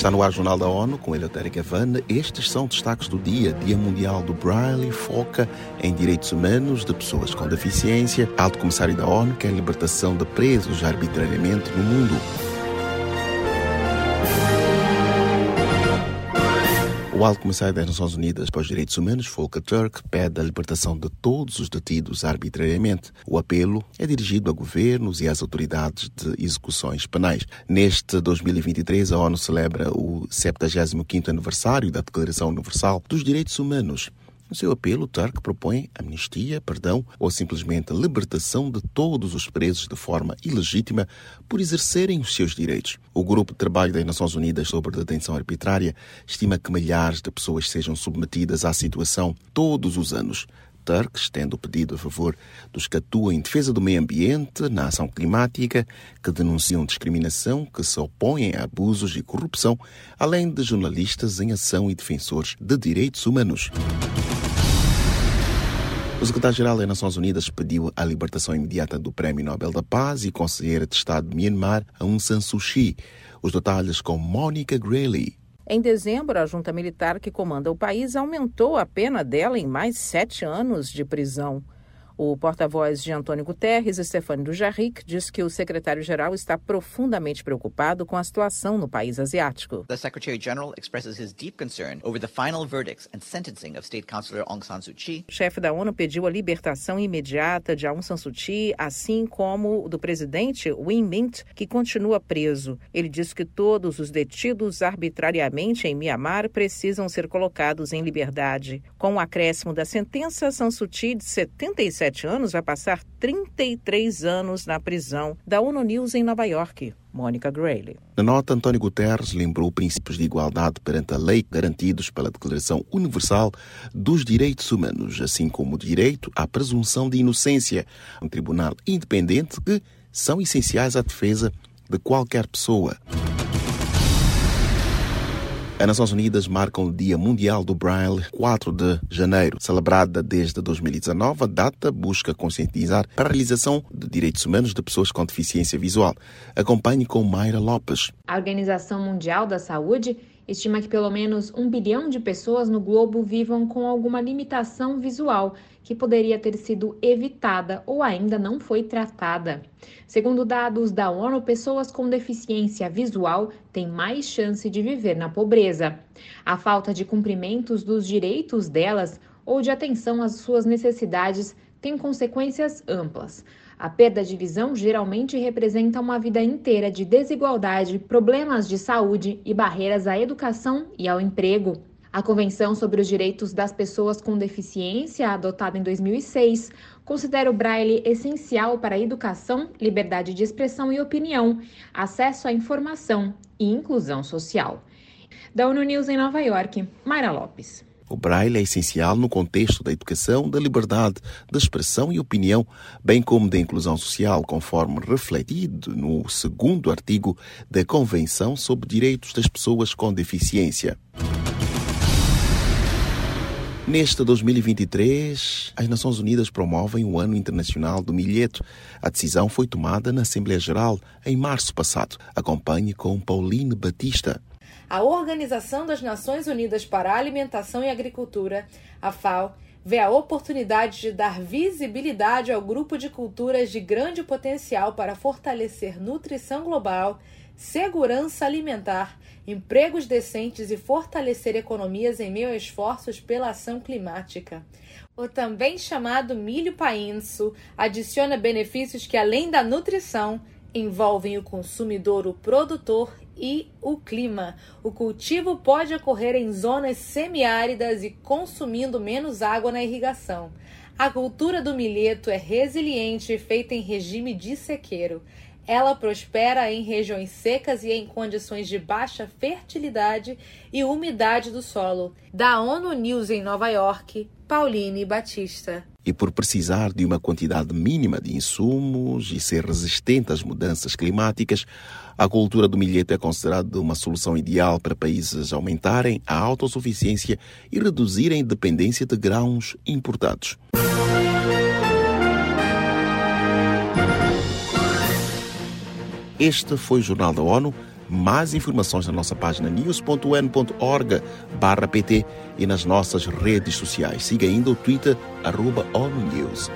Está no ar Jornal da ONU com Eleutério Gavana. Estes são destaques do dia. Dia Mundial do Braille foca em direitos humanos de pessoas com deficiência. Alto Comissário da ONU quer libertação de presos arbitrariamente no mundo. O Alto Comissário das Nações Unidas para os Direitos Humanos, Volker Turk, pede a libertação de todos os detidos arbitrariamente. O apelo é dirigido a governos e às autoridades de execuções penais. Neste 2023, a ONU celebra o 75º aniversário da Declaração Universal dos Direitos Humanos. No seu apelo, Turk propõe amnistia, perdão ou simplesmente libertação de todos os presos de forma ilegítima por exercerem os seus direitos. O Grupo de Trabalho das Nações Unidas sobre Detenção Arbitrária estima que milhares de pessoas sejam submetidas à situação todos os anos. Turk estende o pedido a favor dos que atuam em defesa do meio ambiente, na ação climática, que denunciam discriminação, que se opõem a abusos e corrupção, além de jornalistas em ação e defensores de direitos humanos. O secretário-geral das Nações Unidas pediu a libertação imediata do Prémio Nobel da Paz e conselheira de Estado de Myanmar, Aung San Suu Kyi. Os detalhes com Monica Grayley. Em dezembro, a junta militar que comanda o país aumentou a pena dela em mais sete anos de prisão. O porta-voz de Antônio Guterres, Stefano Dujarric, diz que o secretário-geral está profundamente preocupado com a situação no país asiático. The Secretary-General expresses his deep concern over the final verdicts and sentencing of State Councilor Aung San Suu Kyi. O chefe da ONU pediu a libertação imediata de Aung San Suu Kyi, assim como do presidente Win Mint, que continua preso. Ele diz que todos os detidos arbitrariamente em Myanmar precisam ser colocados em liberdade. Com o acréscimo da sentença, San Suu Kyi, de 77 anos, vai passar 33 anos na prisão da ONU News em Nova York. Mônica Grayley. Na nota, António Guterres lembrou princípios de igualdade perante a lei garantidos pela Declaração Universal dos Direitos Humanos, assim como o direito à presunção de inocência, um tribunal independente que são essenciais à defesa de qualquer pessoa. As Nações Unidas marcam o Dia Mundial do Braille, 4 de janeiro. Celebrada desde 2019, a data busca conscientizar para a realização de direitos humanos de pessoas com deficiência visual. Acompanhe com Mayra Lopes. A Organização Mundial da Saúde estima que pelo menos um bilhão de pessoas no globo vivam com alguma limitação visual que poderia ter sido evitada ou ainda não foi tratada. Segundo dados da ONU, pessoas com deficiência visual têm mais chance de viver na pobreza. A falta de cumprimentos dos direitos delas ou de atenção às suas necessidades tem consequências amplas. A perda de visão geralmente representa uma vida inteira de desigualdade, problemas de saúde e barreiras à educação e ao emprego. A Convenção sobre os Direitos das Pessoas com Deficiência, adotada em 2006, considera o braille essencial para a educação, liberdade de expressão e opinião, acesso à informação e inclusão social. Da ONU News em Nova York, Mayra Lopes. O braille é essencial no contexto da educação, da liberdade de expressão e opinião, bem como da inclusão social, conforme refletido no segundo artigo da Convenção sobre Direitos das Pessoas com Deficiência. Neste 2023, as Nações Unidas promovem o Ano Internacional do Milheto. A decisão foi tomada na Assembleia Geral em março passado. Acompanhe com Pauline Batista. A Organização das Nações Unidas para a Alimentação e Agricultura, a FAO, vê a oportunidade de dar visibilidade ao grupo de culturas de grande potencial para fortalecer nutrição global, segurança alimentar, empregos decentes e fortalecer economias em meio a esforços pela ação climática. O também chamado milho painço adiciona benefícios que, além da nutrição, envolvem o consumidor, o produtor e o clima. O cultivo pode ocorrer em zonas semiáridas e consumindo menos água na irrigação. A cultura do milheto é resiliente e feita em regime de sequeiro. Ela prospera em regiões secas e em condições de baixa fertilidade e umidade do solo. Da ONU News em Nova York, Pauline Batista. E por precisar de uma quantidade mínima de insumos e ser resistente às mudanças climáticas, a cultura do milheto é considerada uma solução ideal para países aumentarem a autossuficiência e reduzirem a dependência de grãos importados. Este foi o Jornal da ONU Mais informações na nossa página news.un.org pt e nas nossas redes sociais. Siga ainda o Twitter, arroba ONU News.